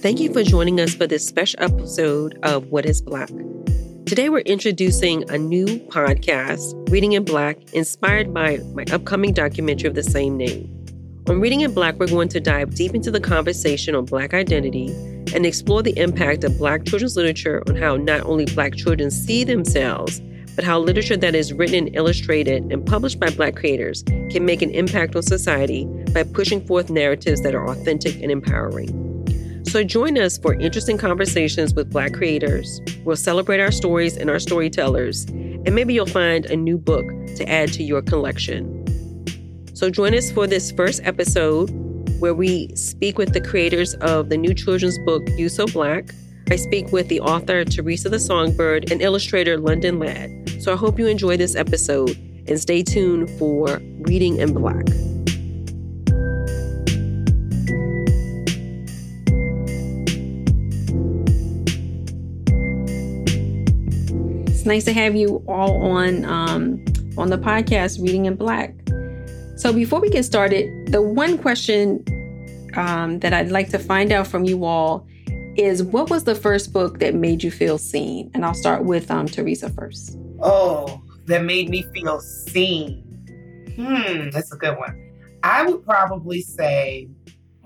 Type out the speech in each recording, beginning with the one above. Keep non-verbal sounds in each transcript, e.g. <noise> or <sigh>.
Thank you for joining us for this special episode of What is Black. Today, we're introducing a new podcast, Reading in Black, inspired by my upcoming documentary of the same name. On Reading in Black, we're going to dive deep into the conversation on Black identity and explore the impact of Black children's literature on how not only Black children see themselves, but how literature that is written, and illustrated, and published by Black creators can make an impact on society by pushing forth narratives that are authentic and empowering. So join us for interesting conversations with Black creators. We'll celebrate our stories and our storytellers, and maybe you'll find a new book to add to your collection. So join us for this first episode where we speak with the creators of the new children's book, You So Black. I speak with the author, Teresa the Songbird, and illustrator, London Ladd. So I hope you enjoy this episode and stay tuned for Reading in Black. Nice to have you all on um, on the podcast, Reading in Black. So before we get started, the one question um, that I'd like to find out from you all is what was the first book that made you feel seen? And I'll start with um, Teresa first. Oh, that made me feel seen. Hmm, that's a good one. I would probably say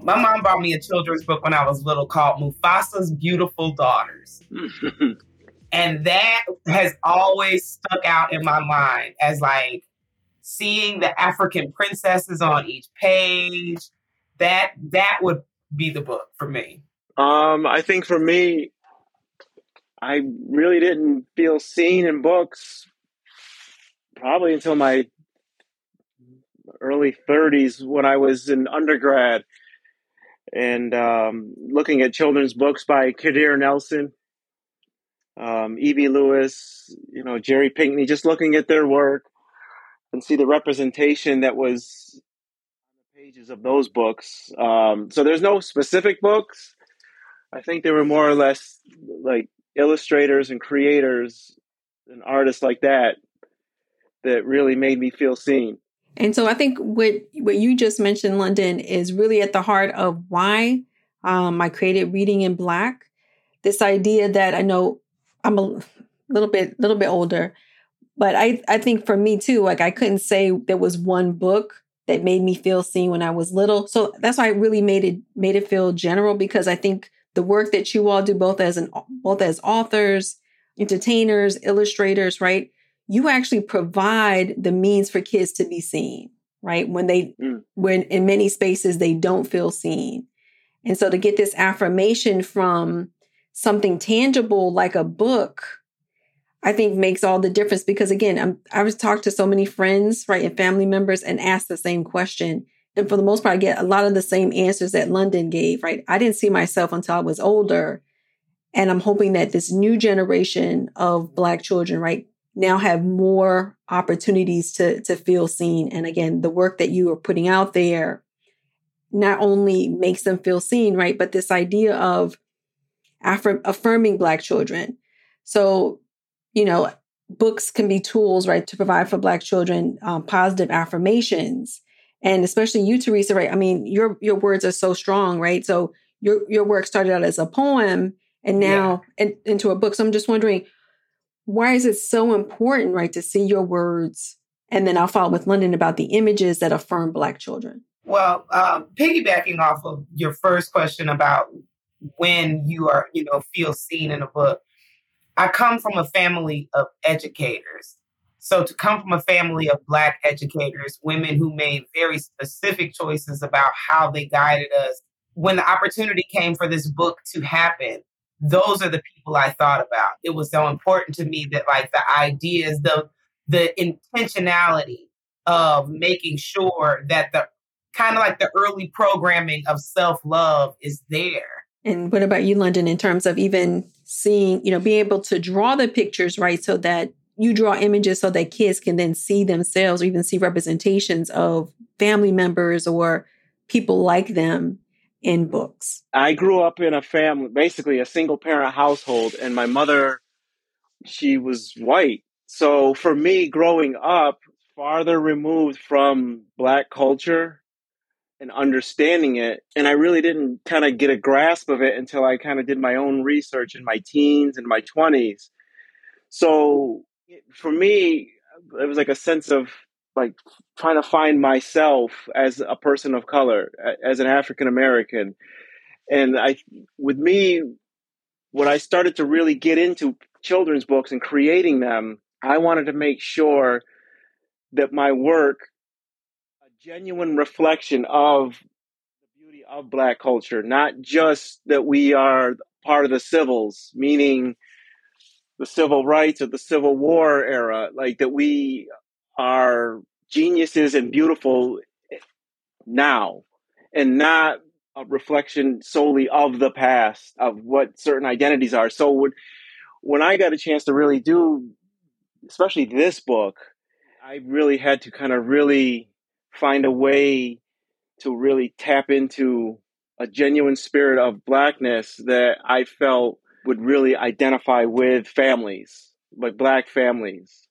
my mom bought me a children's book when I was little called Mufasa's Beautiful Daughters. <laughs> and that has always stuck out in my mind as like seeing the African princesses on each page. That that would be the book for me. Um, I think for me, I really didn't feel seen in books probably until my early 30s when I was in undergrad and um, looking at children's books by Kadir Nelson, um, E.B. Lewis, you know, Jerry Pinkney, just looking at their work and see the representation that was on the pages of those books. Um, so there's no specific books. I think they were more or less like illustrators and creators and artists like that that really made me feel seen. And so I think what what you just mentioned, London, is really at the heart of why um, I created Reading in Black. This idea that I know I'm a little bit little bit older, but I I think for me too, like I couldn't say there was one book that made me feel seen when I was little. So that's why I really made it made it feel general because I think the work that you all do both as an both as authors, entertainers, illustrators, right? You actually provide the means for kids to be seen, right? When they mm. when in many spaces they don't feel seen. And so to get this affirmation from something tangible like a book, I think makes all the difference because again, I'm, I was talked to so many friends, right, and family members and asked the same question and for the most part, I get a lot of the same answers that London gave, right? I didn't see myself until I was older. And I'm hoping that this new generation of Black children, right, now have more opportunities to, to feel seen. And again, the work that you are putting out there not only makes them feel seen, right, but this idea of affirming Black children. So, you know, books can be tools, right, to provide for Black children um, positive affirmations. And especially you teresa right i mean your your words are so strong right? So your your work started out as a poem and now yeah. in, into a book. So i'm just wondering why is it so important right to see your words? And then i'll follow with london about the images that affirm black children. Well um, piggybacking off of your first question about when you are you know feel seen in a book i come from a family of educators so to come from a family of Black educators, women who made very specific choices about how they guided us, when the opportunity came for this book to happen, those are the people I thought about. It was so important to me that like the ideas, the the intentionality of making sure that the kind of like the early programming of self-love is there. And what about you, London, in terms of even seeing, you know, being able to draw the pictures, right? So that you draw images so that kids can then see themselves or even see representations of family members or people like them in books. I grew up in a family, basically a single parent household, and my mother, she was white. So for me, growing up farther removed from Black culture and understanding it. And I really didn't kind of get a grasp of it until I kind of did my own research in my teens and my 20s. So for me, it was like a sense of like trying to find myself as a person of color, as an African American. And I, with me, when I started to really get into children's books and creating them, I wanted to make sure that my work genuine reflection of the beauty of black culture, not just that we are part of the civils, meaning the civil rights or the Civil War era, like that we are geniuses and beautiful now and not a reflection solely of the past of what certain identities are. So when when I got a chance to really do especially this book, I really had to kind of really find a way to really tap into a genuine spirit of blackness that I felt would really identify with families, like black families.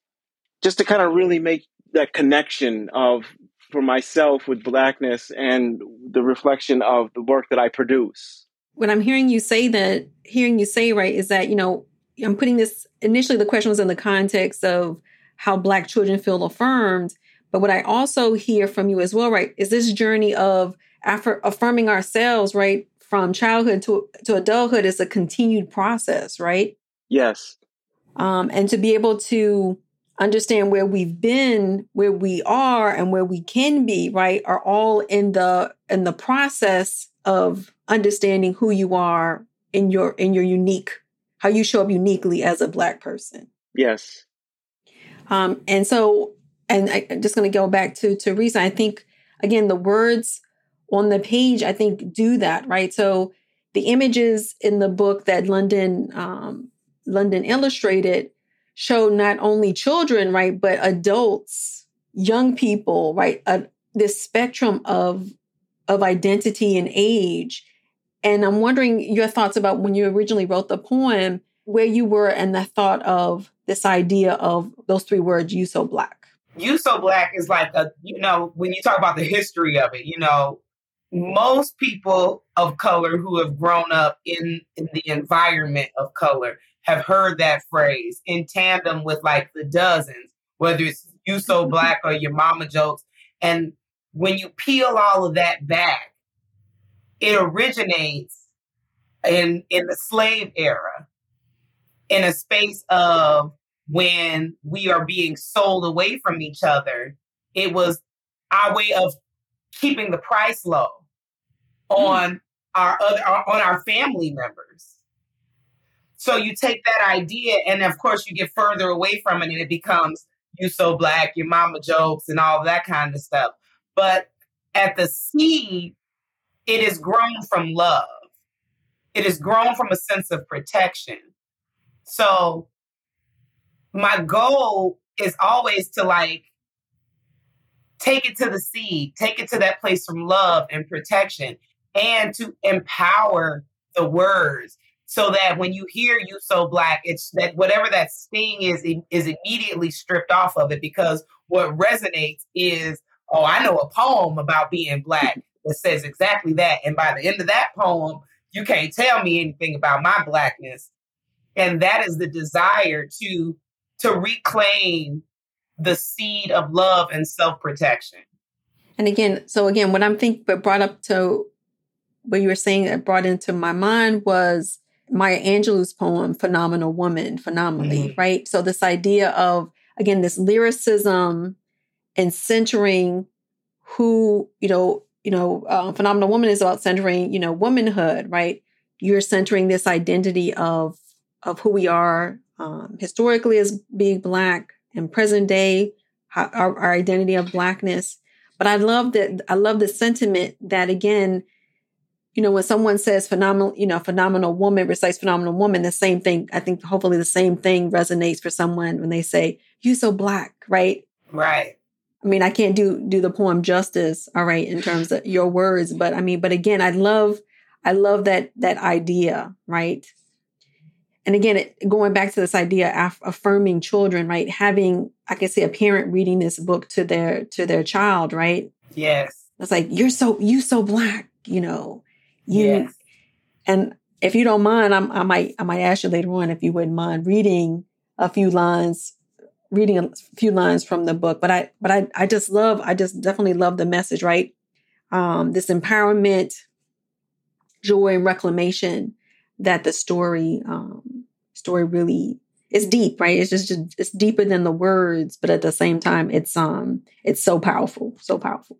Just to kind of really make that connection of for myself with blackness and the reflection of the work that I produce. What I'm hearing you say that, hearing you say right is that, you know, I'm putting this initially the question was in the context of how black children feel affirmed. But what I also hear from you as well, right, is this journey of affirming ourselves, right, from childhood to, to adulthood is a continued process, right? Yes. Um, and to be able to understand where we've been, where we are, and where we can be, right, are all in the in the process of understanding who you are in your in your unique how you show up uniquely as a black person. Yes. Um, and so, and I, am just going to go back to Teresa. I think again the words on the page, I think, do that right. So the images in the book that London um, London illustrated show not only children, right, but adults, young people, right, uh, this spectrum of of identity and age and I'm wondering your thoughts about when you originally wrote the poem, where you were and the thought of this idea of those three words, you so black. You so black is like a, you know, when you talk about the history of it, you know, most people of color who have grown up in, in the environment of color have heard that phrase in tandem with like the dozens, whether it's you so <laughs> black or your mama jokes. And when you peel all of that back, it originates in in the slave era in a space of when we are being sold away from each other it was our way of keeping the price low on mm. our other on our family members so you take that idea and of course you get further away from it and it becomes you so black your mama jokes and all that kind of stuff but at the seed it is grown from love. It is grown from a sense of protection. So my goal is always to like take it to the seed, take it to that place from love and protection, and to empower the words so that when you hear you so black, it's that whatever that sting is is immediately stripped off of it because what resonates is, oh, I know a poem about being black <laughs> that says exactly that. And by the end of that poem, you can't tell me anything about my blackness. And that is the desire to to reclaim the seed of love and self-protection. And again, so again, what I'm thinking but brought up to what you were saying that brought into my mind was Maya Angelou's poem, Phenomenal Woman, phenomenally, mm-hmm. right? So this idea of again, this lyricism and centering who, you know, you know, uh, Phenomenal Woman is about centering, you know, womanhood, right? You're centering this identity of of who we are um, historically as being black and present day, how, our, our identity of blackness. But I love that. I love the sentiment that again, you know, when someone says phenomenal, you know, phenomenal woman recites phenomenal woman, the same thing. I think hopefully the same thing resonates for someone when they say you so black, right? Right. I mean, I can't do do the poem justice, all right, in terms of your words, but I mean, but again, I love I love that that idea, right? And again, it, going back to this idea of affirming children, right? Having, I can say, a parent reading this book to their to their child, right? Yes. it's like you're so you so black, you know. You Yes. and if you don't mind, I'm, I might I might ask you later on if you wouldn't mind reading a few lines, reading a few lines from the book. But I but I I just love I just definitely love the message, right? Um, this empowerment, joy, and reclamation that the story um, story really it's deep, right? It's just it's deeper than the words, but at the same time, it's um it's so powerful, so powerful.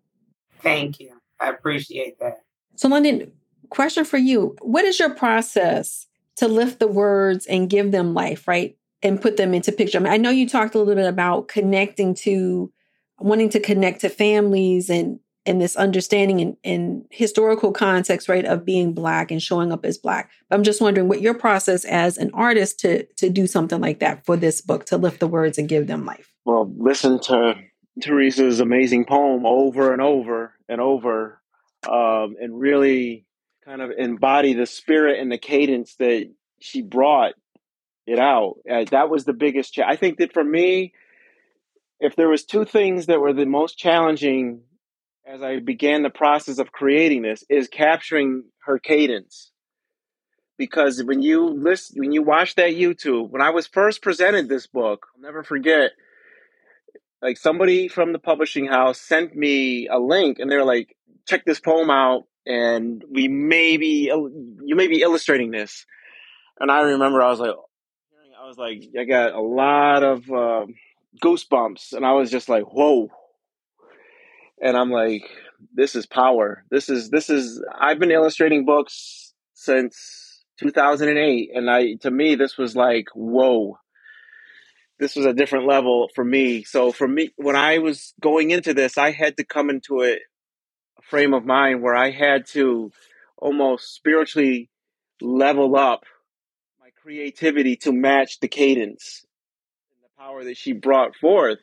Thank you. I appreciate that. So, London, question for you. What is your process to lift the words and give them life, right? And put them into picture? I, mean, I know you talked a little bit about connecting to, wanting to connect to families and and this understanding and, historical context, right, of being black and showing up as black. But I'm just wondering what your process as an artist to to do something like that for this book to lift the words and give them life. Well, listen to Teresa's amazing poem over and over and over, um, and really kind of embody the spirit and the cadence that she brought it out. Uh, that was the biggest. Cha- I think that for me, if there was two things that were the most challenging as I began the process of creating this, is capturing her cadence. Because when you listen, when you watch that YouTube, when I was first presented this book, I'll never forget like somebody from the publishing house sent me a link and they're like check this poem out and we may be you may be illustrating this and i remember i was like i was like i got a lot of uh, goosebumps and i was just like whoa and i'm like this is power this is this is i've been illustrating books since 2008 and i to me this was like whoa this was a different level for me. So for me, when I was going into this, I had to come into a frame of mind where I had to almost spiritually level up my creativity to match the cadence and the power that she brought forth.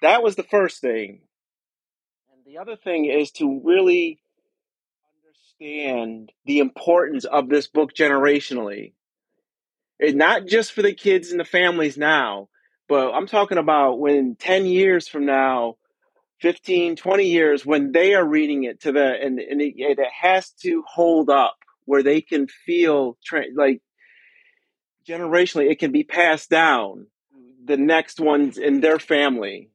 That was the first thing. The other thing is to really understand the importance of this book generationally and not just for the kids and the families now, but I'm talking about when 10 years from now, 15, 20 years, when they are reading it to the, and, and it, it has to hold up where they can feel tra- like generationally, it can be passed down the next ones in their family.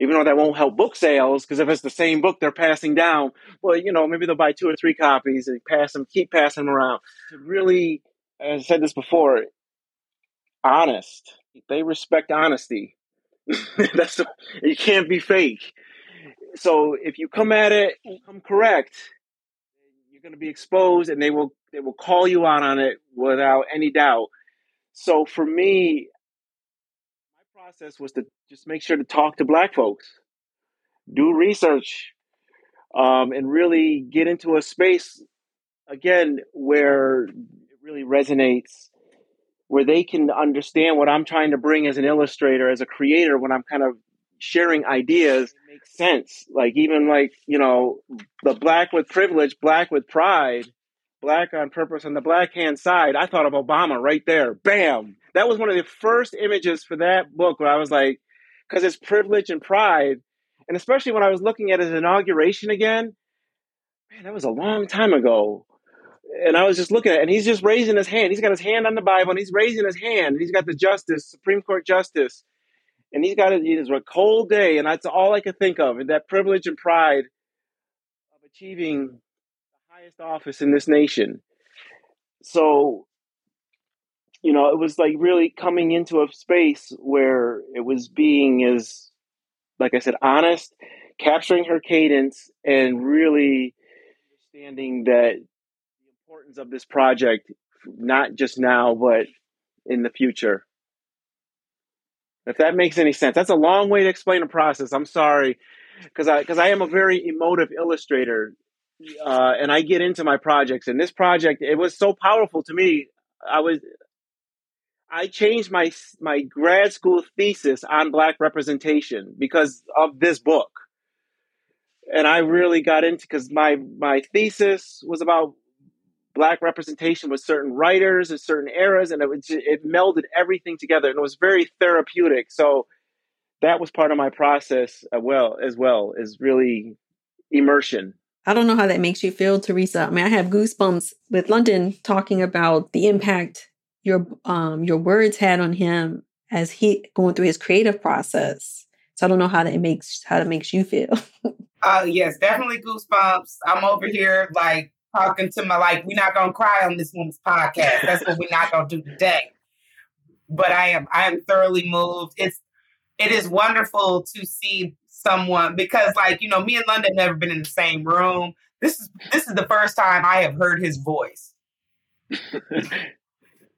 Even though that won't help book sales, because if it's the same book they're passing down, well, you know, maybe they'll buy two or three copies and pass them, keep passing them around. To really, I said this before, honest. They respect honesty. <laughs> That's the, you can't be fake. So if you come at it, come correct, you're going to be exposed, and they will they will call you out on it without any doubt. So for me, process was to just make sure to talk to Black folks, do research, um, and really get into a space again where it really resonates where they can understand what I'm trying to bring as an illustrator, as a creator, when I'm kind of sharing ideas, it makes sense. Like even like, you know, the black with privilege, black with pride, black on purpose on the black hand side. I thought of Obama right there. Bam. That was one of the first images for that book where I was like, because it's privilege and pride. And especially when I was looking at his inauguration again, man, that was a long time ago and I was just looking at it, and he's just raising his hand. He's got his hand on the Bible, and he's raising his hand. And he's got the justice, Supreme Court justice, and he's got it. It's a cold day, and that's all I could think of. And that privilege and pride of achieving highest office in this nation. So, you know, it was like really coming into a space where it was being as, like I said, honest, capturing her cadence, and really understanding that the importance of this project, not just now, but in the future. If that makes any sense, that's a long way to explain a process. I'm sorry, because I because I am a very emotive illustrator, uh, and I get into my projects. And this project, it was so powerful to me. I was I changed my my grad school thesis on black representation because of this book. And I really got into because my my thesis was about black representation with certain writers and certain eras, and it was it melded everything together, and it was very therapeutic. So that was part of my process as well. As well is really immersion. I don't know how that makes you feel, Teresa. I mean, I have goosebumps with London talking about the impact your um your words had on him as he going through his creative process. So I don't know how that makes how that makes you feel. <laughs> uh yes, definitely goosebumps. I'm over here like talking to my like, we're not gonna cry on this woman's podcast. That's what we're not gonna do today. But I am I am thoroughly moved. It's it is wonderful to see someone because like, you know, me and London never been in the same room. This is this is the first time I have heard his voice. <laughs> you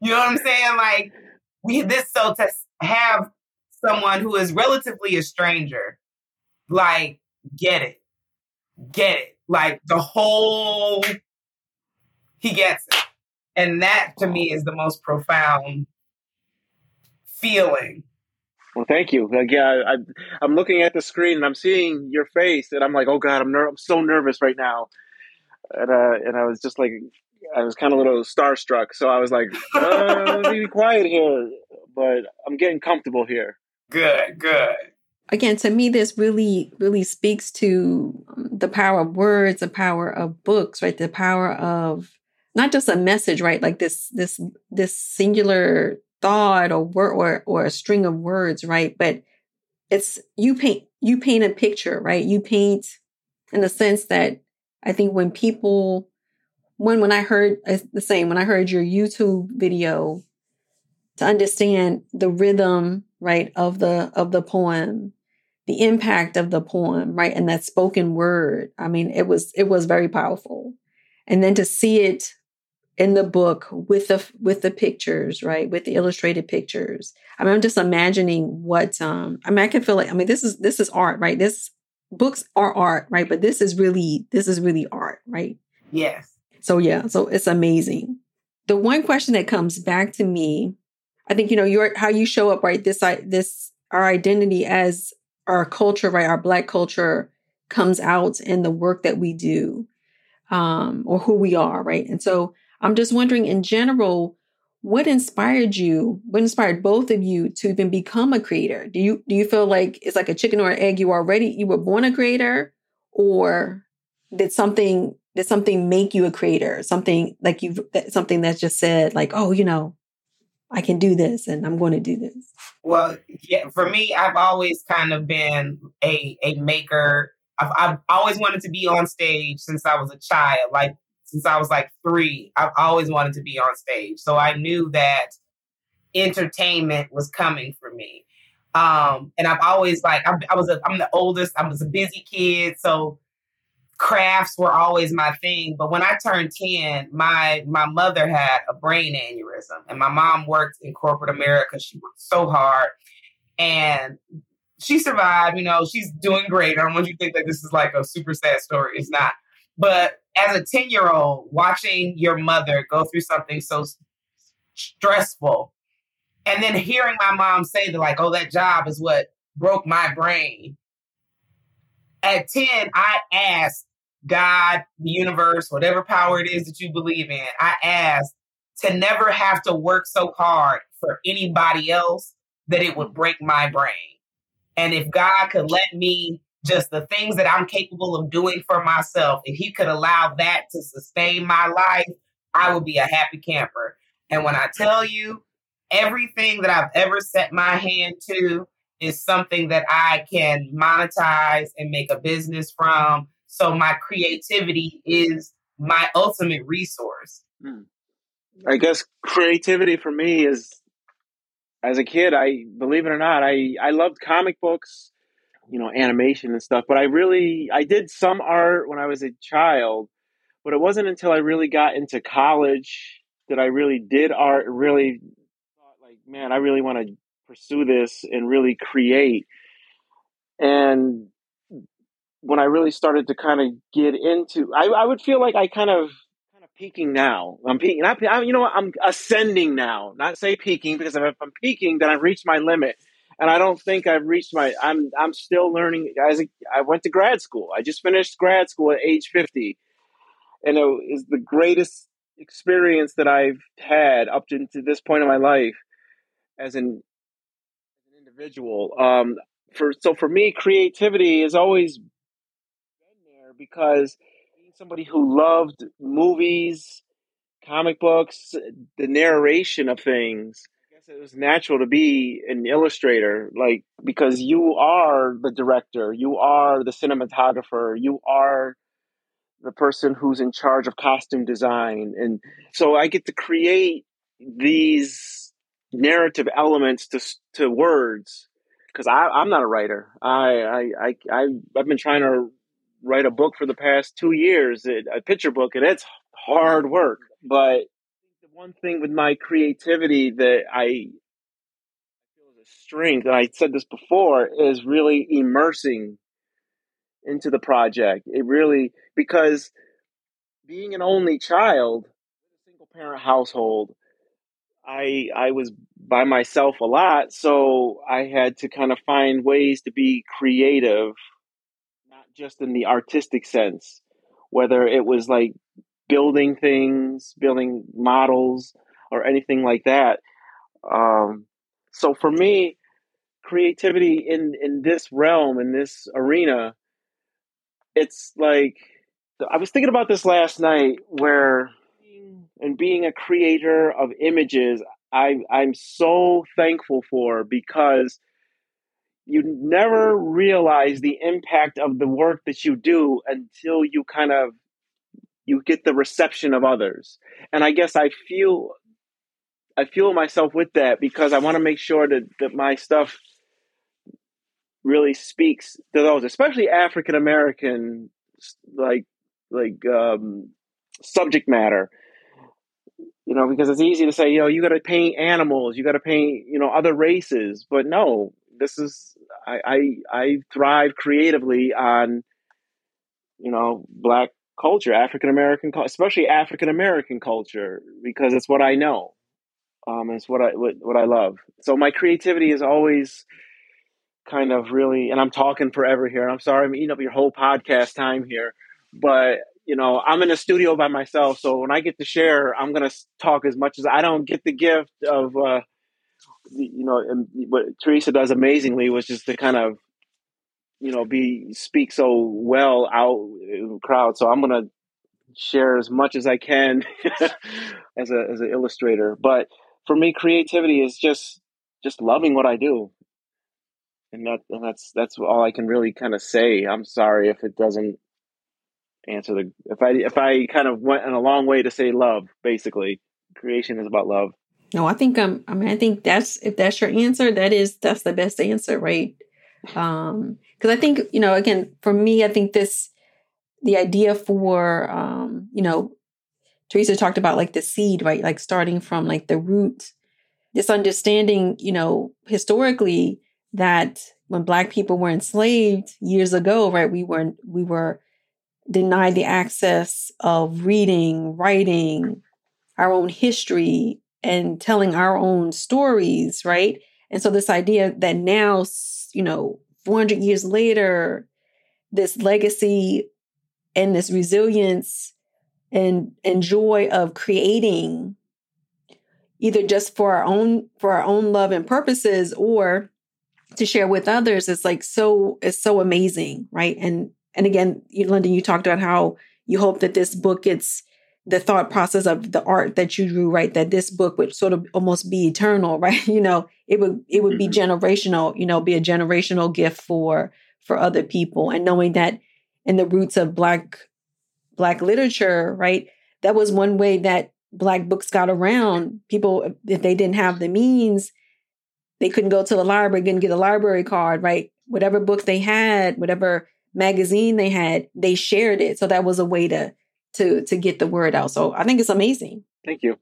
know what I'm saying? Like we this so to have someone who is relatively a stranger, like get it. Get it. Like the whole he gets it. And that to me is the most profound feeling. Well, thank you. Like, yeah, I, am looking at the screen and I'm seeing your face, and I'm like, oh god, I'm ner- I'm so nervous right now, and uh, and I was just like, I was kind of a little starstruck, so I was like, <laughs> uh, be quiet here, but I'm getting comfortable here. Good, good. Again, to me, this really, really speaks to um, the power of words, the power of books, right? The power of not just a message, right? Like this, this, this singular thought or word or, or a string of words, right? But it's you paint you paint a picture, right? You paint in the sense that I think when people when when I heard the same when I heard your YouTube video to understand the rhythm, right, of the of the poem, the impact of the poem, right, and that spoken word. I mean, it was it was very powerful. And then to see it in the book with the with the pictures, right? With the illustrated pictures. I mean, I'm just imagining what um I mean, I can feel like I mean, this is this is art, right? This books are art, right? But this is really this is really art, right? Yes. So yeah, so it's amazing. The one question that comes back to me, I think you know, your how you show up, right? This this our identity as our culture, right? Our black culture comes out in the work that we do um or who we are, right? And so I'm just wondering in general, what inspired you, what inspired both of you to even become a creator? Do you do you feel like it's like a chicken or an egg? You already you were born a creator, or did something did something make you a creator? Something like you something that's just said like, oh, you know, I can do this and I'm going to do this. Well, yeah, for me, I've always kind of been a a maker. I've, I've always wanted to be on stage since I was a child. Like since I was like three. I've always wanted to be on stage. So I knew that entertainment was coming for me. Um, and I've always like, I, I was, a, I'm the oldest, I was a busy kid. So crafts were always my thing. But when I turned 10, my, my mother had a brain aneurysm and my mom worked in corporate America. She worked so hard and she survived, you know, she's doing great. I don't want you to think that this is like a super sad story. It's not. But as a 10 year old, watching your mother go through something so stressful, and then hearing my mom say that, like, oh, that job is what broke my brain. At 10, I asked God, the universe, whatever power it is that you believe in, I asked to never have to work so hard for anybody else that it would break my brain. And if God could let me just the things that I'm capable of doing for myself, if he could allow that to sustain my life, I would be a happy camper. And when I tell you, everything that I've ever set my hand to is something that I can monetize and make a business from. So my creativity is my ultimate resource. Hmm. I guess creativity for me is as a kid, I believe it or not, I, I loved comic books you know animation and stuff but i really i did some art when i was a child but it wasn't until i really got into college that i really did art really thought like man i really want to pursue this and really create. And when i really started to kind of get into i, I would feel like i kind of kind of peaking now. I'm peaking not, you know i'm ascending now. Not say peaking because if i'm peaking then i've reached my limit and I don't think I've reached my. I'm I'm still learning. As a, I went to grad school. I just finished grad school at age fifty, and it is the greatest experience that I've had up to, to this point in my life as an, an individual. Um, for so for me, creativity has always been there because being somebody who loved movies, comic books, the narration of things, it was natural to be an illustrator, like because you are the director, you are the cinematographer, you are the person who's in charge of costume design, and so I get to create these narrative elements to to words because I'm not a writer. I I I I I've been trying to write a book for the past two years, a picture book, and it's hard work. But one thing with my creativity that I feel is a strength, and I said this before, is really immersing into the project. It really because being an only child, a single parent household, I I was by myself a lot, so I had to kind of find ways to be creative, not just in the artistic sense, whether it was like building things, building models, or anything like that. Um, so for me, creativity in in this realm, in this arena, it's like I was thinking about this last night, where and being a creator of images, I, I'm so thankful for because you never realize the impact of the work that you do until you kind of you get the reception of others. And i guess i feel i feel myself with that because i want to make sure that, that my stuff really speaks to those especially african american like like um, subject matter. You know, because it's easy to say, you know, you got to paint animals, you got to paint, you know, other races, but no, this is I I, I thrive creatively on, you know, black culture, African American, especially African American culture, because it's what I know. Um, it's what I what, what I love. So my creativity is always kind of really, and I'm talking forever here. I'm sorry, I'm eating up your whole podcast time here, but you know, I'm in a studio by myself, so when I get to share, I'm gonna talk as much as I don't get the gift of, uh, you know, what Teresa does amazingly was just to kind of, you know, be speak so well out in crowd. So I'm gonna share as much as I can <laughs> as a as an illustrator. But for me, creativity is just just loving what I do, and that and that's that's all I can really kind of say. I'm sorry if it doesn't answer the if I if I kind of went in a long way to say love, basically. Creation is about love. No, I think um I mean I think that's if that's your answer, that is that's the best answer, right? Um because I think, you know, again, for me, I think this the idea for um, you know, Teresa talked about like the seed, right? Like starting from like the root, this understanding, you know, historically that when black people were enslaved years ago, right, we were we were denied the access of reading, writing our own history, and telling our own stories, right? And so, this idea that now, you know, 400 years later, this legacy and this resilience and, and joy of creating either just for our own for our own love and purposes or to share with others is like so it's so amazing right? And and again, you, London, you talked about how you hope that this book gets the thought process of the art that you drew, right? That this book would sort of almost be eternal, <laughs> right? You know, it would it would mm-hmm. be generational, you know, be a generational gift for for other people. And knowing that in the roots of black black literature, right? That was one way that black books got around. People, if they didn't have the means, they couldn't go to the library didn't get a library card, right? Whatever book they had, whatever magazine they had, they shared it. So that was a way to to to get the word out. So I think it's amazing. Thank you.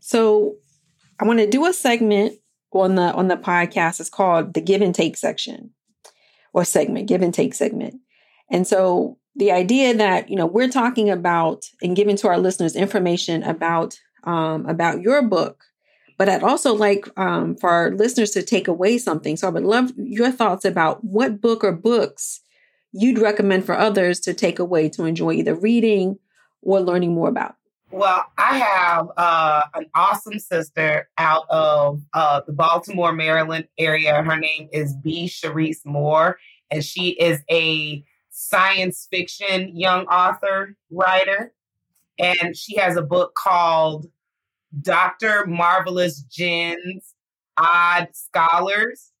So I want to do a segment on the on the podcast. It's called the give and take section or segment, give and take segment. And so the idea that you know we're talking about and giving to our listeners information about um, about your book, but I'd also like um, for our listeners to take away something. So I would love your thoughts about what book or books you'd recommend for others to take away to enjoy either reading or learning more about? Well, I have uh, an awesome sister out of uh, the Baltimore, Maryland area. Her name is B. Sharice Moore, and she is a science fiction young author writer. And she has a book called Dr. Marvelous Jen's Odd Scholars.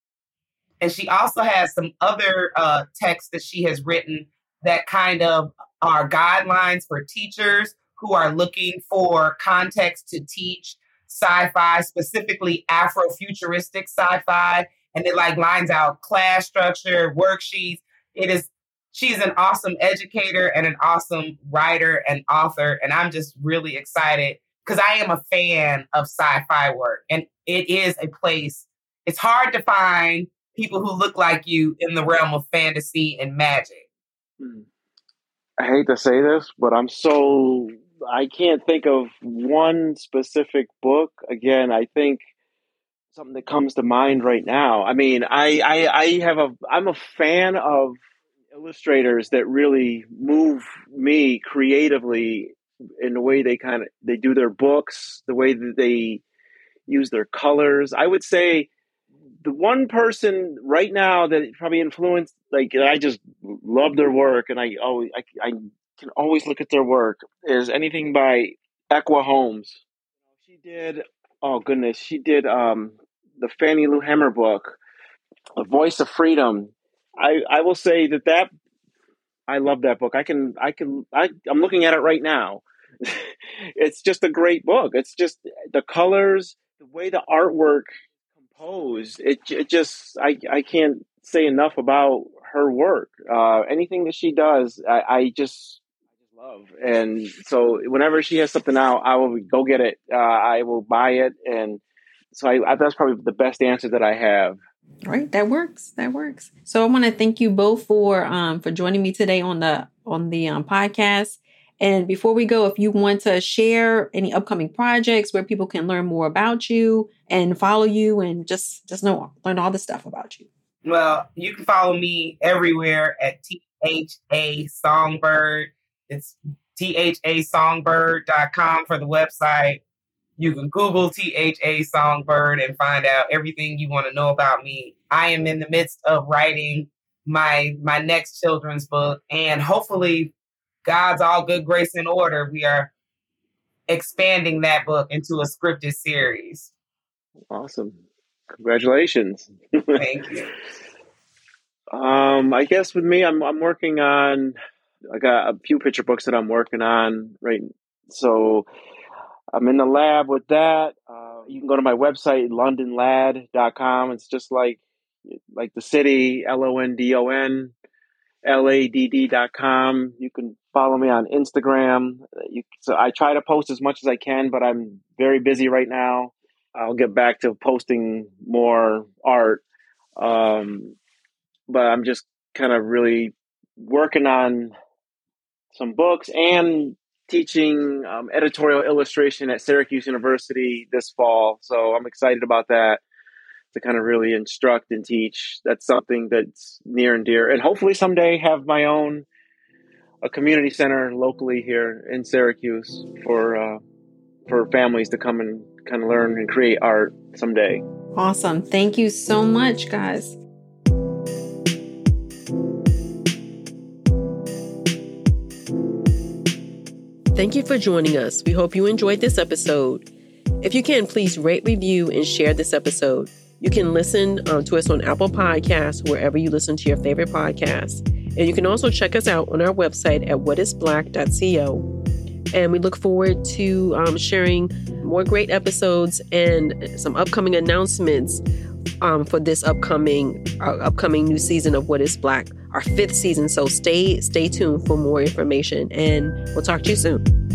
And she also has some other uh, texts that she has written that kind of are guidelines for teachers who are looking for context to teach sci-fi, specifically Afrofuturistic sci-fi, and it like lines out class structure, worksheets. It is she's an awesome educator and an awesome writer and author, and I'm just really excited because I am a fan of sci-fi work, and it is a place. It's hard to find people who look like you in the realm of fantasy and magic. Hmm. I hate to say this, but I'm so I can't think of one specific book. Again, I think something that comes to mind right now. I mean, I I, I have a I'm a fan of illustrators that really move me creatively in the way they kind of they do their books, the way that they use their colors. I would say the one person right now that probably influenced like I just love their work and I always I, I can always look at their work is anything by Ekua Holmes. She did oh goodness, she did um the Fannie Lou Hamer book, A Voice of Freedom. I I will say that that I love that book. I can I can I I'm looking at it right now. <laughs> it's just a great book. It's just the colors, the way the artwork composed. It it just I I can't say enough about her work. Uh, anything that she does, I, I just love. And so whenever she has something out, I will go get it. Uh, I will buy it, and so I, I, that's probably the best answer that I have. All right, that works. That works. So I want to thank you both for um, for joining me today on the on the um, podcast. And before we go, if you want to share any upcoming projects where people can learn more about you and follow you and just just know learn all the stuff about you. Well, you can follow me everywhere at THA Songbird. It's T H A thasongbird.com for the website. You can Google THA Songbird and find out everything you want to know about me. I am in the midst of writing my my next children's book and hopefully God's all good grace and order we are expanding that book into a scripted series. Awesome. Congratulations. Thank you. <laughs> um I guess with me I'm I'm working on I got a few picture books that I'm working on right. So I'm in the lab with that. Uh, you can go to my website, londonladd.com. It's just like like the city, L O N D O N L A D D dot com. You can follow me on Instagram. You, so I try to post as much as I can, but I'm very busy right now. I'll get back to posting more art. Um, but I'm just kind of really working on some books and teaching um, editorial illustration at Syracuse University this fall. So I'm excited about that to kind of really instruct and teach. That's something that's near and dear, and hopefully someday have my own a community center locally here in Syracuse for uh, for families to come and kind of learn and create art someday. Awesome! Thank you so much, guys. Thank you for joining us. We hope you enjoyed this episode. If you can, please rate, review, and share this episode. You can listen um, to us on Apple Podcasts, wherever you listen to your favorite podcasts. And you can also check us out on our website at whatisblack.co. And we look forward to um, sharing more great episodes and some upcoming announcements um, for this upcoming uh, upcoming new season of What Is Black our fifth season. So stay stay tuned for more information and we'll talk to you soon.